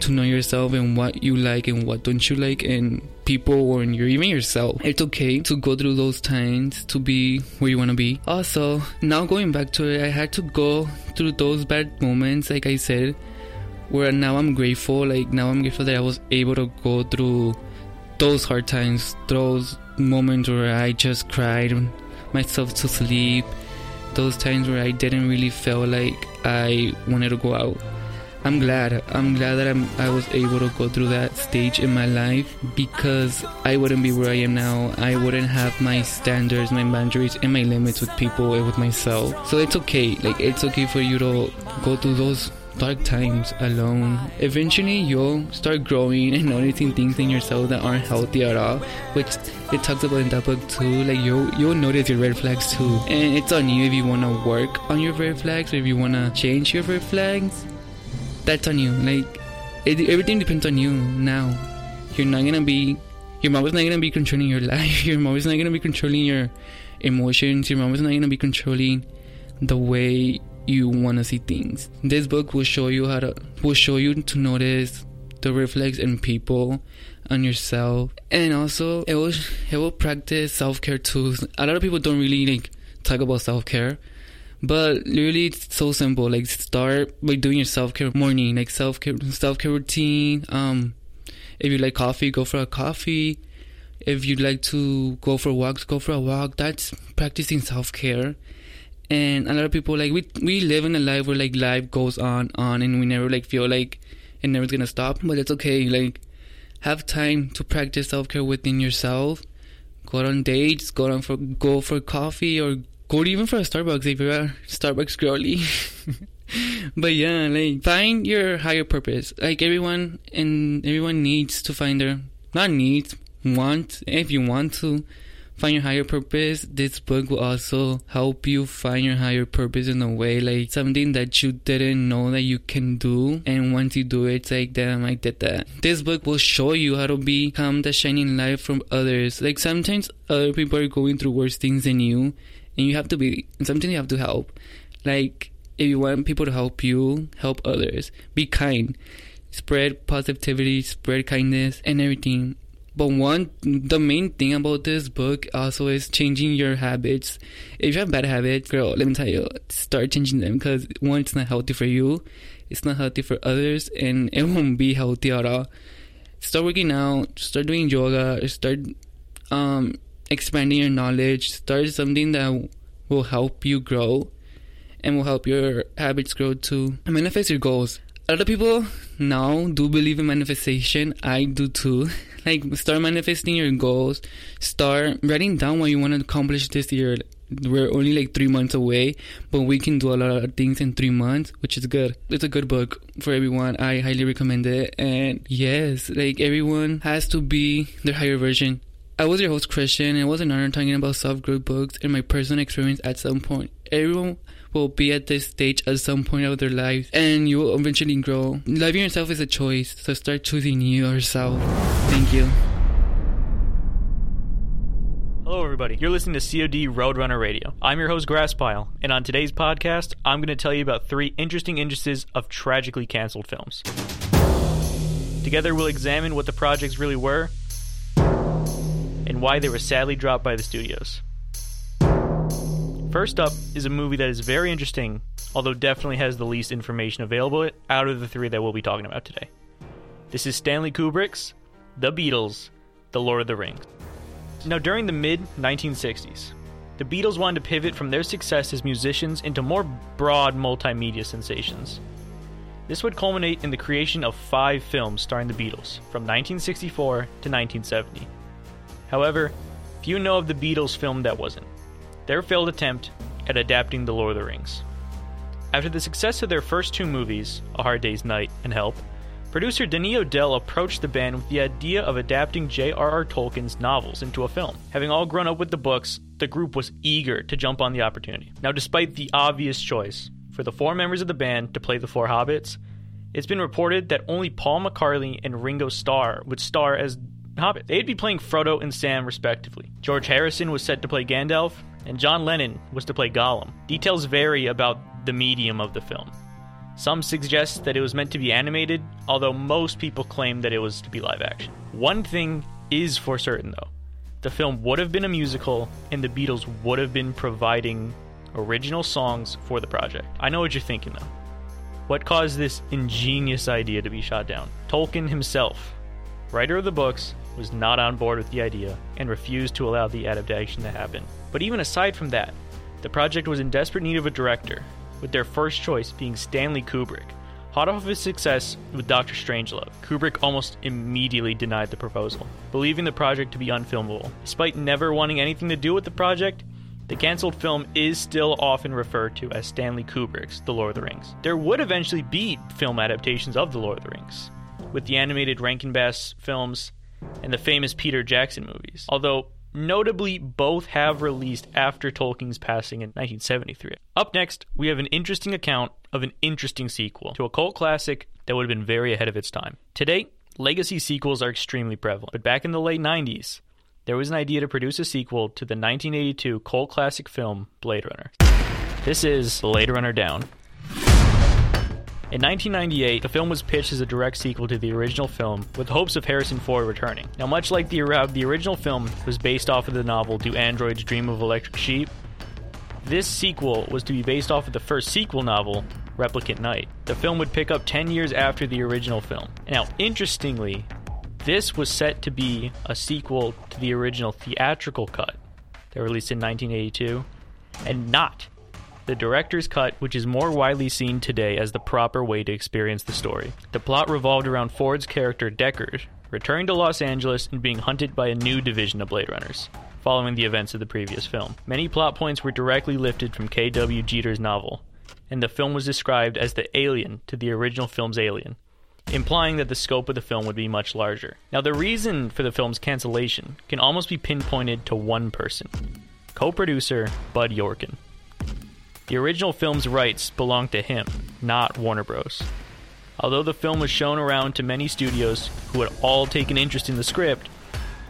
to know yourself and what you like and what don't you like and people or in your even yourself. It's okay to go through those times to be where you want to be. Also, now going back to it, I had to go through those bad moments, like I said, where now I'm grateful. Like now I'm grateful that I was able to go through those hard times, those moments where I just cried myself to sleep, those times where I didn't really feel like I wanted to go out. I'm glad. I'm glad that I'm, I was able to go through that stage in my life because I wouldn't be where I am now. I wouldn't have my standards, my boundaries, and my limits with people and with myself. So it's okay. Like it's okay for you to go through those dark times alone. Eventually, you'll start growing and noticing things in yourself that aren't healthy at all, which it talks about in that book too. Like you'll you'll notice your red flags too, and it's on you if you want to work on your red flags or if you want to change your red flags. That's on you. Like it, everything depends on you now. You're not gonna be. Your mom is not gonna be controlling your life. <laughs> Your mom is not gonna be controlling your emotions. Your mom is not gonna be controlling the way you want to see things. This book will show you how to will show you to notice the reflex in people on yourself, and also it will it will practice self care too. A lot of people don't really like talk about self care, but literally it's so simple. Like start by doing your self care morning, like self care self care routine. Um, if you like coffee, go for a coffee. If you'd like to go for walks, go for a walk. That's practicing self care and a lot of people like we we live in a life where like life goes on on and we never like feel like it never's gonna stop but it's okay like have time to practice self-care within yourself go on dates go on for go for coffee or go even for a starbucks if you're a starbucks girly <laughs> but yeah like find your higher purpose like everyone and everyone needs to find their not needs want if you want to find your higher purpose, this book will also help you find your higher purpose in a way like something that you didn't know that you can do. And once you do it, it's like, damn, I did that. This book will show you how to become the shining light from others. Like sometimes other people are going through worse things than you, and you have to be, sometimes you have to help. Like, if you want people to help you, help others. Be kind. Spread positivity, spread kindness, and everything. But one, the main thing about this book also is changing your habits. If you have bad habits, girl, let me tell you, start changing them because one, it's not healthy for you, it's not healthy for others, and it won't be healthy at all. Start working out, start doing yoga, start um, expanding your knowledge, start something that will help you grow and will help your habits grow too. Manifest your goals. A lot of people now do believe in manifestation. I do too. <laughs> Like, start manifesting your goals. Start writing down what you want to accomplish this year. We're only like three months away, but we can do a lot of things in three months, which is good. It's a good book for everyone. I highly recommend it. And yes, like everyone has to be their higher version. I was your host, Christian, and it was an honor talking about self growth books and my personal experience at some point. Everyone will be at this stage at some point of their lives and you will eventually grow. Loving yourself is a choice, so start choosing you yourself. Thank you.
Hello, everybody. You're listening to COD Roadrunner Radio. I'm your host, Grasspile, and on today's podcast, I'm going to tell you about three interesting instances of tragically canceled films. Together, we'll examine what the projects really were and why they were sadly dropped by the studios. First up is a movie that is very interesting, although definitely has the least information available out of the three that we'll be talking about today. This is Stanley Kubrick's The Beatles, The Lord of the Rings. Now, during the mid 1960s, the Beatles wanted to pivot from their success as musicians into more broad multimedia sensations. This would culminate in the creation of five films starring the Beatles from 1964 to 1970. However, few know of the Beatles film that wasn't their failed attempt at adapting The Lord of the Rings. After the success of their first two movies, A Hard Day's Night and Help, producer Danny O'Dell approached the band with the idea of adapting J.R.R. Tolkien's novels into a film. Having all grown up with the books, the group was eager to jump on the opportunity. Now, despite the obvious choice for the four members of the band to play the four hobbits, it's been reported that only Paul McCartney and Ringo Starr would star as Hobbit. They'd be playing Frodo and Sam, respectively. George Harrison was set to play Gandalf, and John Lennon was to play Gollum. Details vary about the medium of the film. Some suggest that it was meant to be animated, although most people claim that it was to be live action. One thing is for certain, though the film would have been a musical, and the Beatles would have been providing original songs for the project. I know what you're thinking, though. What caused this ingenious idea to be shot down? Tolkien himself, writer of the books, was not on board with the idea and refused to allow the adaptation to happen. But even aside from that, the project was in desperate need of a director, with their first choice being Stanley Kubrick. Hot off of his success with Doctor Strangelove, Kubrick almost immediately denied the proposal, believing the project to be unfilmable. Despite never wanting anything to do with the project, The cancelled film is still often referred to as Stanley Kubrick's The Lord of the Rings. There would eventually be film adaptations of The Lord of the Rings, with the animated Rankin Bass films and the famous Peter Jackson movies. Although Notably, both have released after Tolkien's passing in 1973. Up next, we have an interesting account of an interesting sequel to a cult classic that would have been very ahead of its time. Today, legacy sequels are extremely prevalent, but back in the late 90s, there was an idea to produce a sequel to the 1982 cult classic film Blade Runner. This is Blade Runner Down. In 1998, the film was pitched as a direct sequel to the original film, with hopes of Harrison Ford returning. Now, much like the, the original film was based off of the novel Do Androids Dream of Electric Sheep, this sequel was to be based off of the first sequel novel, Replicant Night. The film would pick up 10 years after the original film. Now, interestingly, this was set to be a sequel to the original theatrical cut that released in 1982, and not the director's cut, which is more widely seen today as the proper way to experience the story. The plot revolved around Ford's character Deckard returning to Los Angeles and being hunted by a new division of Blade Runners, following the events of the previous film. Many plot points were directly lifted from K.W. Jeter's novel, and the film was described as the alien to the original film's Alien, implying that the scope of the film would be much larger. Now, the reason for the film's cancellation can almost be pinpointed to one person co producer Bud Yorkin. The original film's rights belonged to him, not Warner Bros. Although the film was shown around to many studios who had all taken interest in the script,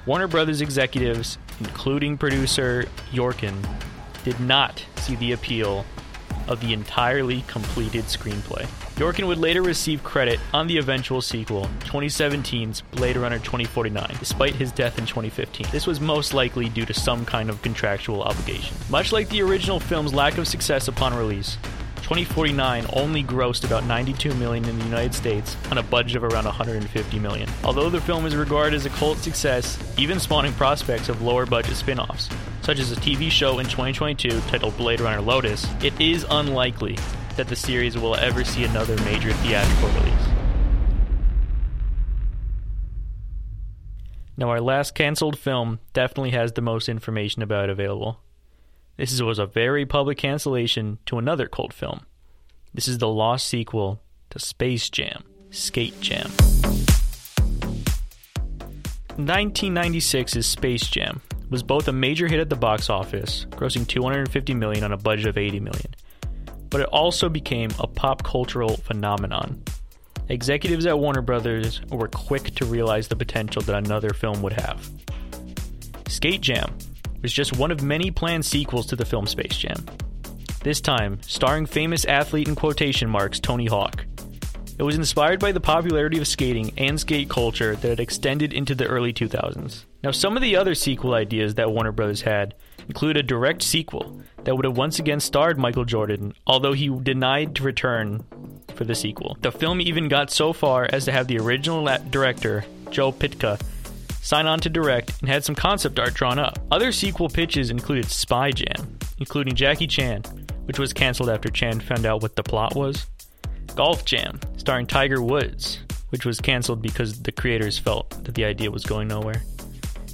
Warner Brothers executives, including producer Yorkin, did not see the appeal of the entirely completed screenplay. Yorkin would later receive credit on the eventual sequel, 2017's Blade Runner 2049, despite his death in 2015. This was most likely due to some kind of contractual obligation. Much like the original film's lack of success upon release, 2049 only grossed about 92 million in the United States on a budget of around 150 million. Although the film is regarded as a cult success, even spawning prospects of lower budget spin-offs, such as a TV show in 2022 titled Blade Runner Lotus, it is unlikely that the series will ever see another major theatrical release. Now, our last cancelled film definitely has the most information about it available. This was a very public cancellation to another cult film. This is the lost sequel to Space Jam, Skate Jam. 1996's Space Jam was both a major hit at the box office, grossing 250 million on a budget of 80 million, but it also became a pop cultural phenomenon. Executives at Warner Brothers were quick to realize the potential that another film would have. Skate Jam was just one of many planned sequels to the film Space Jam. This time, starring famous athlete in quotation marks Tony Hawk. It was inspired by the popularity of skating and skate culture that had extended into the early 2000s. Now, some of the other sequel ideas that Warner Brothers had include a direct sequel that would have once again starred Michael Jordan, although he denied to return for the sequel. The film even got so far as to have the original director, Joe Pytka, sign on to direct, and had some concept art drawn up. Other sequel pitches included Spy Jam, including Jackie Chan, which was canceled after Chan found out what the plot was. Golf Jam, starring Tiger Woods, which was canceled because the creators felt that the idea was going nowhere.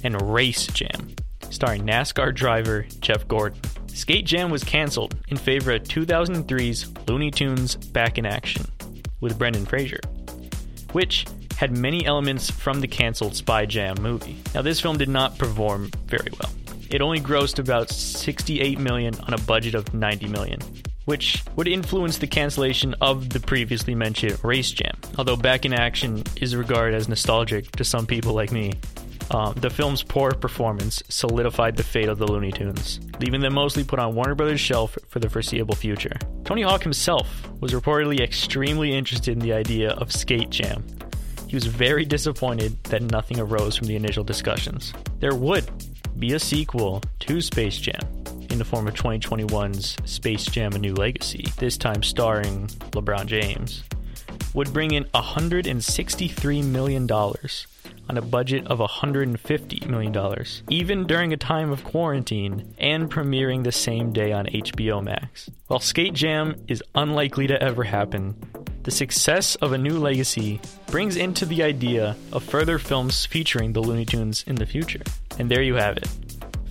And Race Jam, starring NASCAR driver Jeff Gordon. Skate Jam was canceled in favor of 2003's Looney Tunes Back in Action with Brendan Fraser, which had many elements from the canceled Spy Jam movie. Now, this film did not perform very well. It only grossed about 68 million on a budget of 90 million, which would influence the cancellation of the previously mentioned Race Jam. Although Back in Action is regarded as nostalgic to some people like me, um, the film's poor performance solidified the fate of the Looney Tunes, leaving them mostly put on Warner Brothers' shelf for the foreseeable future. Tony Hawk himself was reportedly extremely interested in the idea of Skate Jam, he was very disappointed that nothing arose from the initial discussions. There would be a sequel to Space Jam in the form of 2021's Space Jam A New Legacy, this time starring LeBron James, would bring in $163 million on a budget of $150 million, even during a time of quarantine and premiering the same day on HBO Max. While Skate Jam is unlikely to ever happen, the success of A New Legacy brings into the idea of further films featuring the Looney Tunes in the future. And there you have it.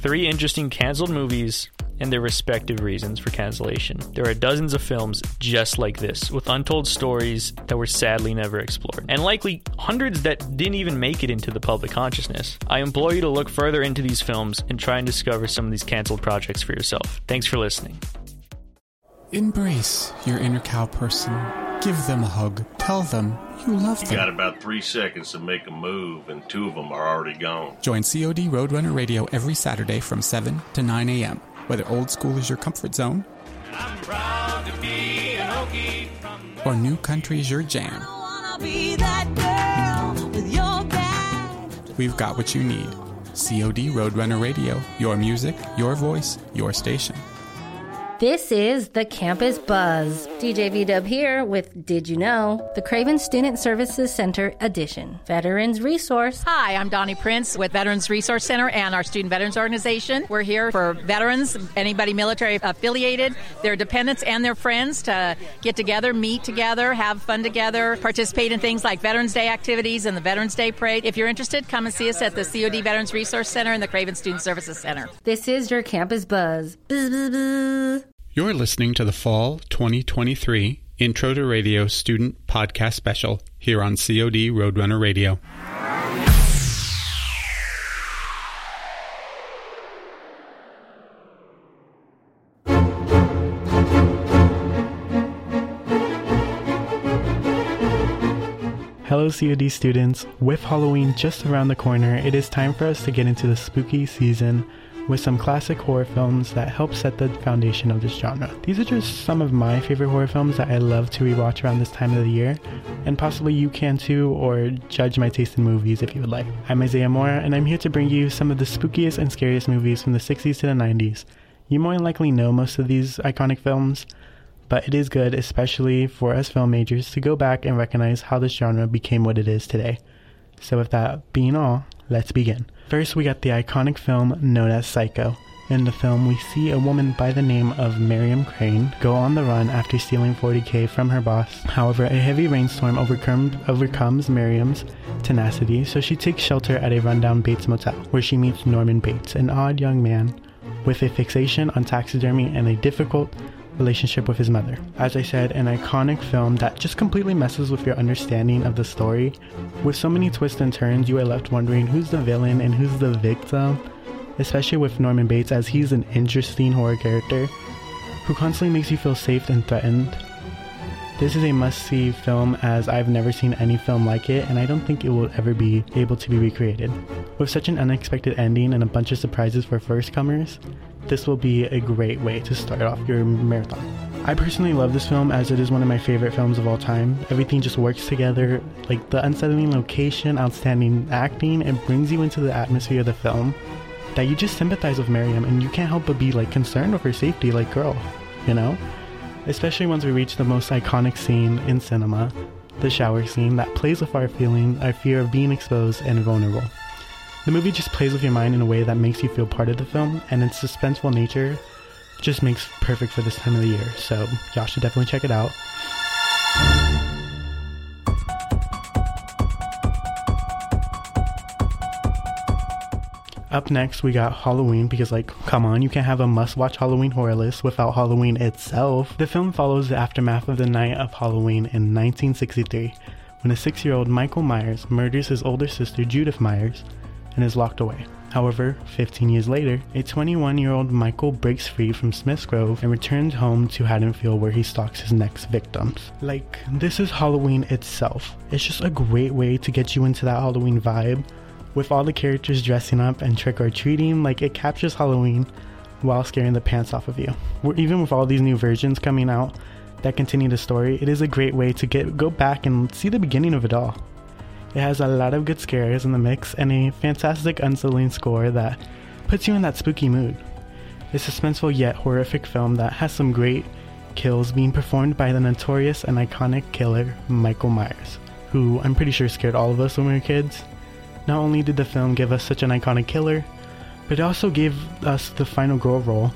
Three interesting cancelled movies and their respective reasons for cancellation. There are dozens of films just like this, with untold stories that were sadly never explored, and likely hundreds that didn't even make it into the public consciousness. I implore you to look further into these films and try and discover some of these canceled projects for yourself. Thanks for listening.
Embrace your inner cow person. Give them a hug. Tell them you love
You got about three seconds to make a move, and two of them are already gone.
Join COD Roadrunner Radio every Saturday from 7 to 9 a.m. Whether old school is your comfort zone or new country is your jam, we've got what you need. COD Roadrunner Radio, your music, your voice, your station.
This is the Campus Buzz. DJ V Dub here with Did You Know? The Craven Student Services Center Edition. Veterans Resource.
Hi, I'm Donnie Prince with Veterans Resource Center and our Student Veterans Organization. We're here for veterans, anybody military affiliated, their dependents, and their friends to get together, meet together, have fun together, participate in things like Veterans Day activities and the Veterans Day Parade. If you're interested, come and see us at the COD Veterans Resource Center and the Craven Student Services Center.
This is your Campus Buzz. Buzz, buzz, buzz.
You're listening to the Fall 2023 Intro to Radio Student Podcast Special here on COD Roadrunner Radio.
Hello, COD students. With Halloween just around the corner, it is time for us to get into the spooky season with some classic horror films that help set the foundation of this genre. These are just some of my favorite horror films that I love to rewatch around this time of the year, and possibly you can too, or judge my taste in movies if you would like. I'm Isaiah Moore, and I'm here to bring you some of the spookiest and scariest movies from the 60s to the 90s. You more than likely know most of these iconic films, but it is good, especially for us film majors, to go back and recognize how this genre became what it is today. So, with that being all, let's begin. First, we got the iconic film known as Psycho. In the film, we see a woman by the name of Marion Crane go on the run after stealing 40k from her boss. However, a heavy rainstorm overcome, overcomes Marion's tenacity, so she takes shelter at a rundown Bates motel, where she meets Norman Bates, an odd young man with a fixation on taxidermy and a difficult relationship with his mother. As I said, an iconic film that just completely messes with your understanding of the story. With so many twists and turns, you are left wondering who's the villain and who's the victim, especially with Norman Bates, as he's an interesting horror character who constantly makes you feel safe and threatened. This is a must see film as I've never seen any film like it, and I don't think it will ever be able to be recreated. With such an unexpected ending and a bunch of surprises for first comers, this will be a great way to start off your marathon. I personally love this film as it is one of my favorite films of all time. Everything just works together, like the unsettling location, outstanding acting, it brings you into the atmosphere of the film that you just sympathize with Marion and you can't help but be like concerned with her safety, like girl, you know? Especially once we reach the most iconic scene in cinema, the shower scene that plays with our feeling, our fear of being exposed and vulnerable. The movie just plays with your mind in a way that makes you feel part of the film, and its suspenseful nature just makes perfect for this time of the year. So y'all should definitely check it out. Up next, we got Halloween because, like, come on, you can't have a must watch Halloween horror list without Halloween itself. The film follows the aftermath of the night of Halloween in 1963 when a six year old Michael Myers murders his older sister Judith Myers and is locked away. However, 15 years later, a 21 year old Michael breaks free from Smith's Grove and returns home to Haddonfield where he stalks his next victims. Like, this is Halloween itself. It's just a great way to get you into that Halloween vibe with all the characters dressing up and trick or treating. Like, it captures Halloween while scaring the pants off of you. Even with all these new versions coming out that continue the story, it is a great way to get go back and see the beginning of it all. It has a lot of good scares in the mix and a fantastic unsettling score that puts you in that spooky mood. A suspenseful yet horrific film that has some great kills being performed by the notorious and iconic killer Michael Myers, who I'm pretty sure scared all of us when we were kids. Not only did the film give us such an iconic killer, but it also gave us the final girl role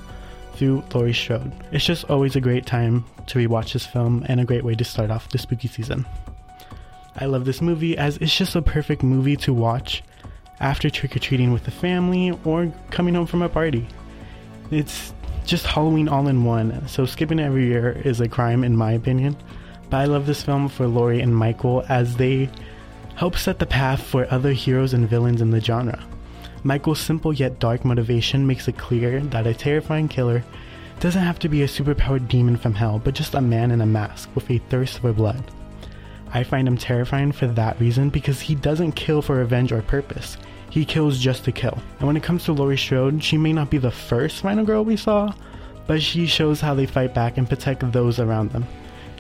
through Laurie Strode. It's just always a great time to rewatch this film and a great way to start off the spooky season. I love this movie as it's just a perfect movie to watch after trick or treating with the family or coming home from a party. It's just Halloween all in one, so skipping it every year is a crime in my opinion. But I love this film for Laurie and Michael as they help set the path for other heroes and villains in the genre. Michael's simple yet dark motivation makes it clear that a terrifying killer doesn't have to be a superpowered demon from hell, but just a man in a mask with a thirst for blood. I find him terrifying for that reason because he doesn't kill for revenge or purpose. He kills just to kill. And when it comes to Laurie Strode, she may not be the first final girl we saw, but she shows how they fight back and protect those around them.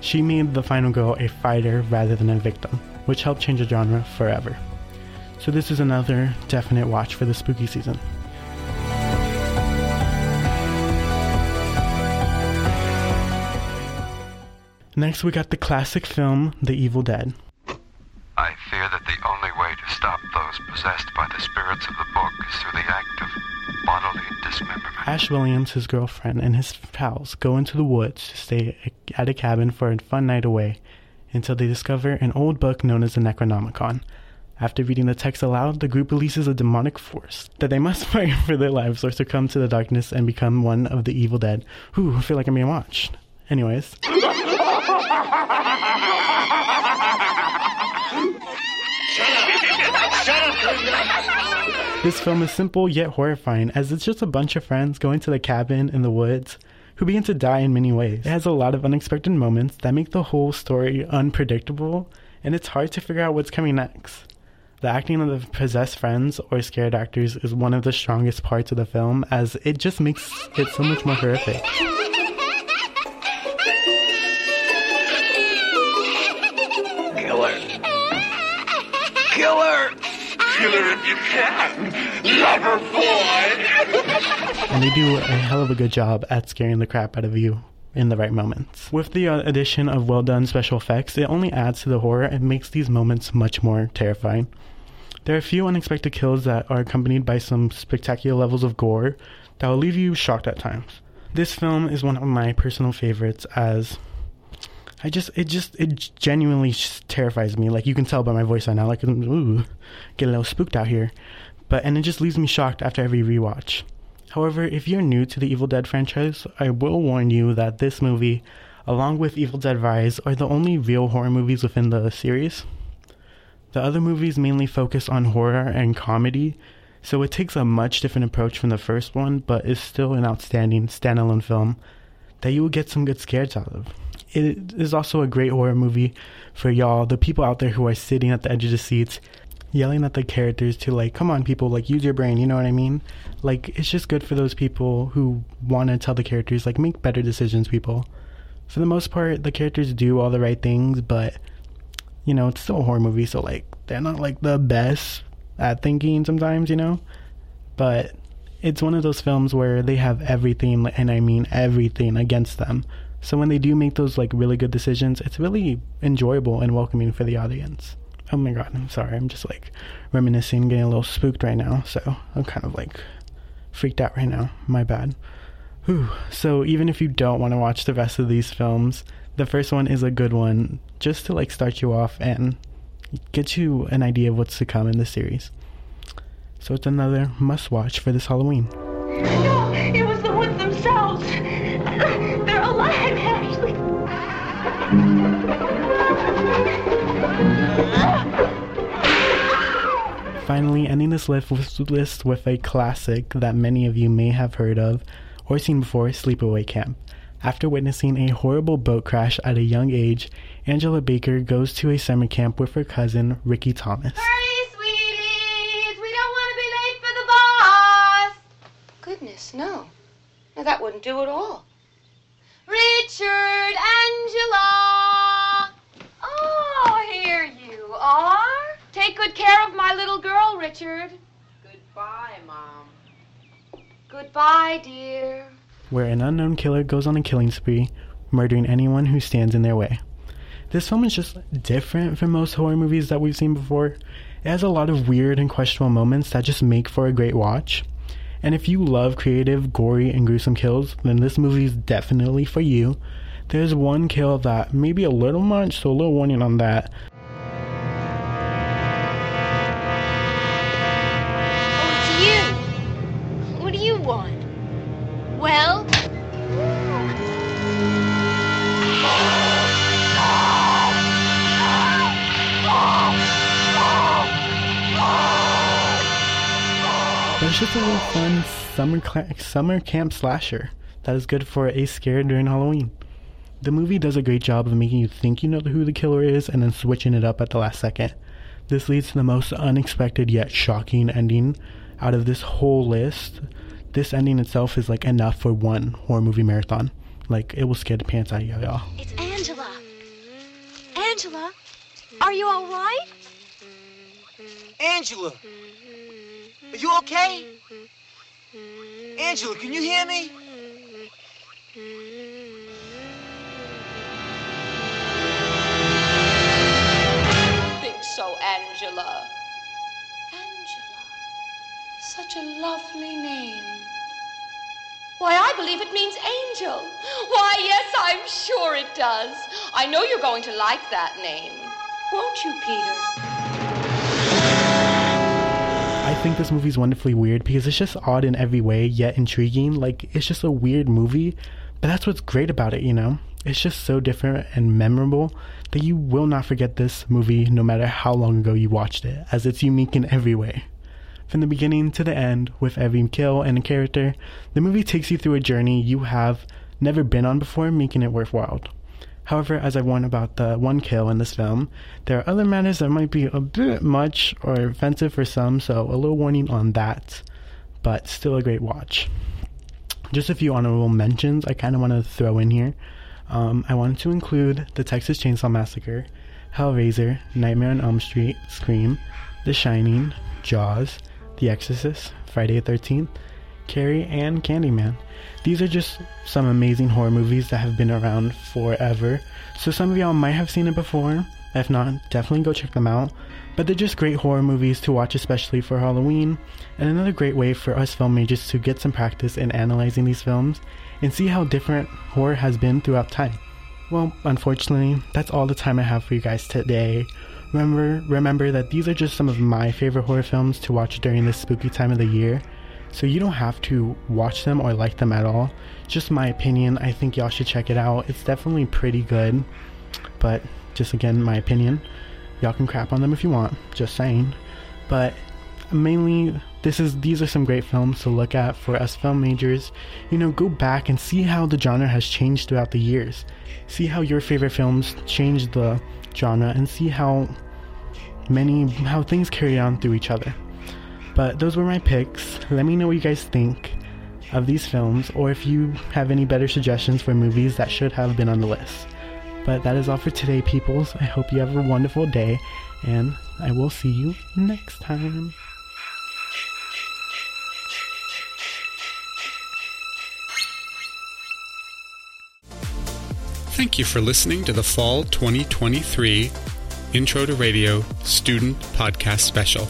She made the final girl a fighter rather than a victim, which helped change the genre forever. So this is another definite watch for the spooky season. Next, we got the classic film The Evil Dead.
I fear that the only way to stop those possessed by the spirits of the book is through the act of bodily dismemberment.
Ash Williams, his girlfriend, and his pals go into the woods to stay at a cabin for a fun night away until they discover an old book known as the Necronomicon. After reading the text aloud, the group releases a demonic force that they must <laughs> fight for their lives or succumb to the darkness and become one of the evil dead. I feel like I'm being watched. Anyways. This film is simple yet horrifying, as it's just a bunch of friends going to the cabin in the woods who begin to die in many ways. It has a lot of unexpected moments that make the whole story unpredictable, and it's hard to figure out what's coming next. The acting of the possessed friends or scared actors is one of the strongest parts of the film, as it just makes it so much more horrific.
Killer if you can. Lover boy.
and they do a hell of a good job at scaring the crap out of you in the right moments. With the uh, addition of well done special effects, it only adds to the horror and makes these moments much more terrifying. There are a few unexpected kills that are accompanied by some spectacular levels of gore that will leave you shocked at times. This film is one of my personal favorites as I just it just it genuinely terrifies me. Like you can tell by my voice right now, like ooh, get a little spooked out here. But and it just leaves me shocked after every rewatch. However, if you're new to the Evil Dead franchise, I will warn you that this movie, along with Evil Dead Rise, are the only real horror movies within the series. The other movies mainly focus on horror and comedy, so it takes a much different approach from the first one, but is still an outstanding standalone film that you will get some good scares out of. It is also a great horror movie for y'all, the people out there who are sitting at the edge of the seats, yelling at the characters to like, come on, people, like use your brain. You know what I mean? Like it's just good for those people who want to tell the characters like make better decisions. People, for the most part, the characters do all the right things, but you know it's still a horror movie, so like they're not like the best at thinking sometimes, you know. But it's one of those films where they have everything, and I mean everything, against them. So when they do make those like really good decisions, it's really enjoyable and welcoming for the audience. Oh my god, I'm sorry. I'm just like reminiscing, getting a little spooked right now. So I'm kind of like freaked out right now. My bad. Whew. So even if you don't want to watch the rest of these films, the first one is a good one just to like start you off and get you an idea of what's to come in the series. So it's another must watch for this Halloween.
No, it was the woods themselves.
Finally, ending this list with a classic that many of you may have heard of or seen before Sleepaway Camp. After witnessing a horrible boat crash at a young age, Angela Baker goes to a summer camp with her cousin, Ricky Thomas.
Hurry, sweeties. We don't want to be late for the boss. Goodness, no. No, that wouldn't do at all. Richard, Angela. Oh, here you are. Take good care of my little girl, Richard. Goodbye, Mom. Goodbye, dear.
where an unknown killer goes on a killing spree, murdering anyone who stands in their way. This film is just different from most horror movies that we've seen before. It has a lot of weird and questionable moments that just make for a great watch. And if you love creative, gory, and gruesome kills, then this movie is definitely for you. There's one kill that may be a little much, so a little warning on that. Just a little fun summer cla- summer camp slasher that is good for a scare during Halloween. The movie does a great job of making you think you know who the killer is and then switching it up at the last second. This leads to the most unexpected yet shocking ending out of this whole list. This ending itself is like enough for one horror movie marathon. Like it will scare the pants out of y'all.
It's Angela. Angela, are you all right?
Angela, are you okay? Angela, can you hear me?
think so, Angela. Angela. Such a lovely name. Why, I believe it means angel. Why, yes, I'm sure it does. I know you're going to like that name. Won't you, Peter?
I think this movie's wonderfully weird because it's just odd in every way, yet intriguing. Like, it's just a weird movie, but that's what's great about it, you know? It's just so different and memorable that you will not forget this movie no matter how long ago you watched it, as it's unique in every way. From the beginning to the end, with every kill and character, the movie takes you through a journey you have never been on before, making it worthwhile. However, as I warned about the one kill in this film, there are other matters that might be a bit much or offensive for some, so a little warning on that, but still a great watch. Just a few honorable mentions I kind of want to throw in here. Um, I wanted to include the Texas Chainsaw Massacre, Hellraiser, Nightmare on Elm Street, Scream, The Shining, Jaws, The Exorcist, Friday the 13th, Carrie, and Candyman. These are just some amazing horror movies that have been around forever, so some of y'all might have seen it before. If not, definitely go check them out. But they're just great horror movies to watch, especially for Halloween, and another great way for us film majors to get some practice in analyzing these films and see how different horror has been throughout time. Well, unfortunately, that's all the time I have for you guys today. Remember, remember that these are just some of my favorite horror films to watch during this spooky time of the year. So you don't have to watch them or like them at all. Just my opinion. I think y'all should check it out. It's definitely pretty good. But just again, my opinion. Y'all can crap on them if you want. Just saying. But mainly this is these are some great films to look at for us film majors. You know, go back and see how the genre has changed throughout the years. See how your favorite films changed the genre and see how many how things carry on through each other. But those were my picks. Let me know what you guys think of these films or if you have any better suggestions for movies that should have been on the list. But that is all for today, peoples. I hope you have a wonderful day, and I will see you next time.
Thank you for listening to the Fall 2023 Intro to Radio Student Podcast Special.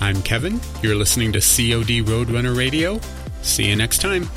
I'm Kevin. You're listening to COD Roadrunner Radio. See you next time.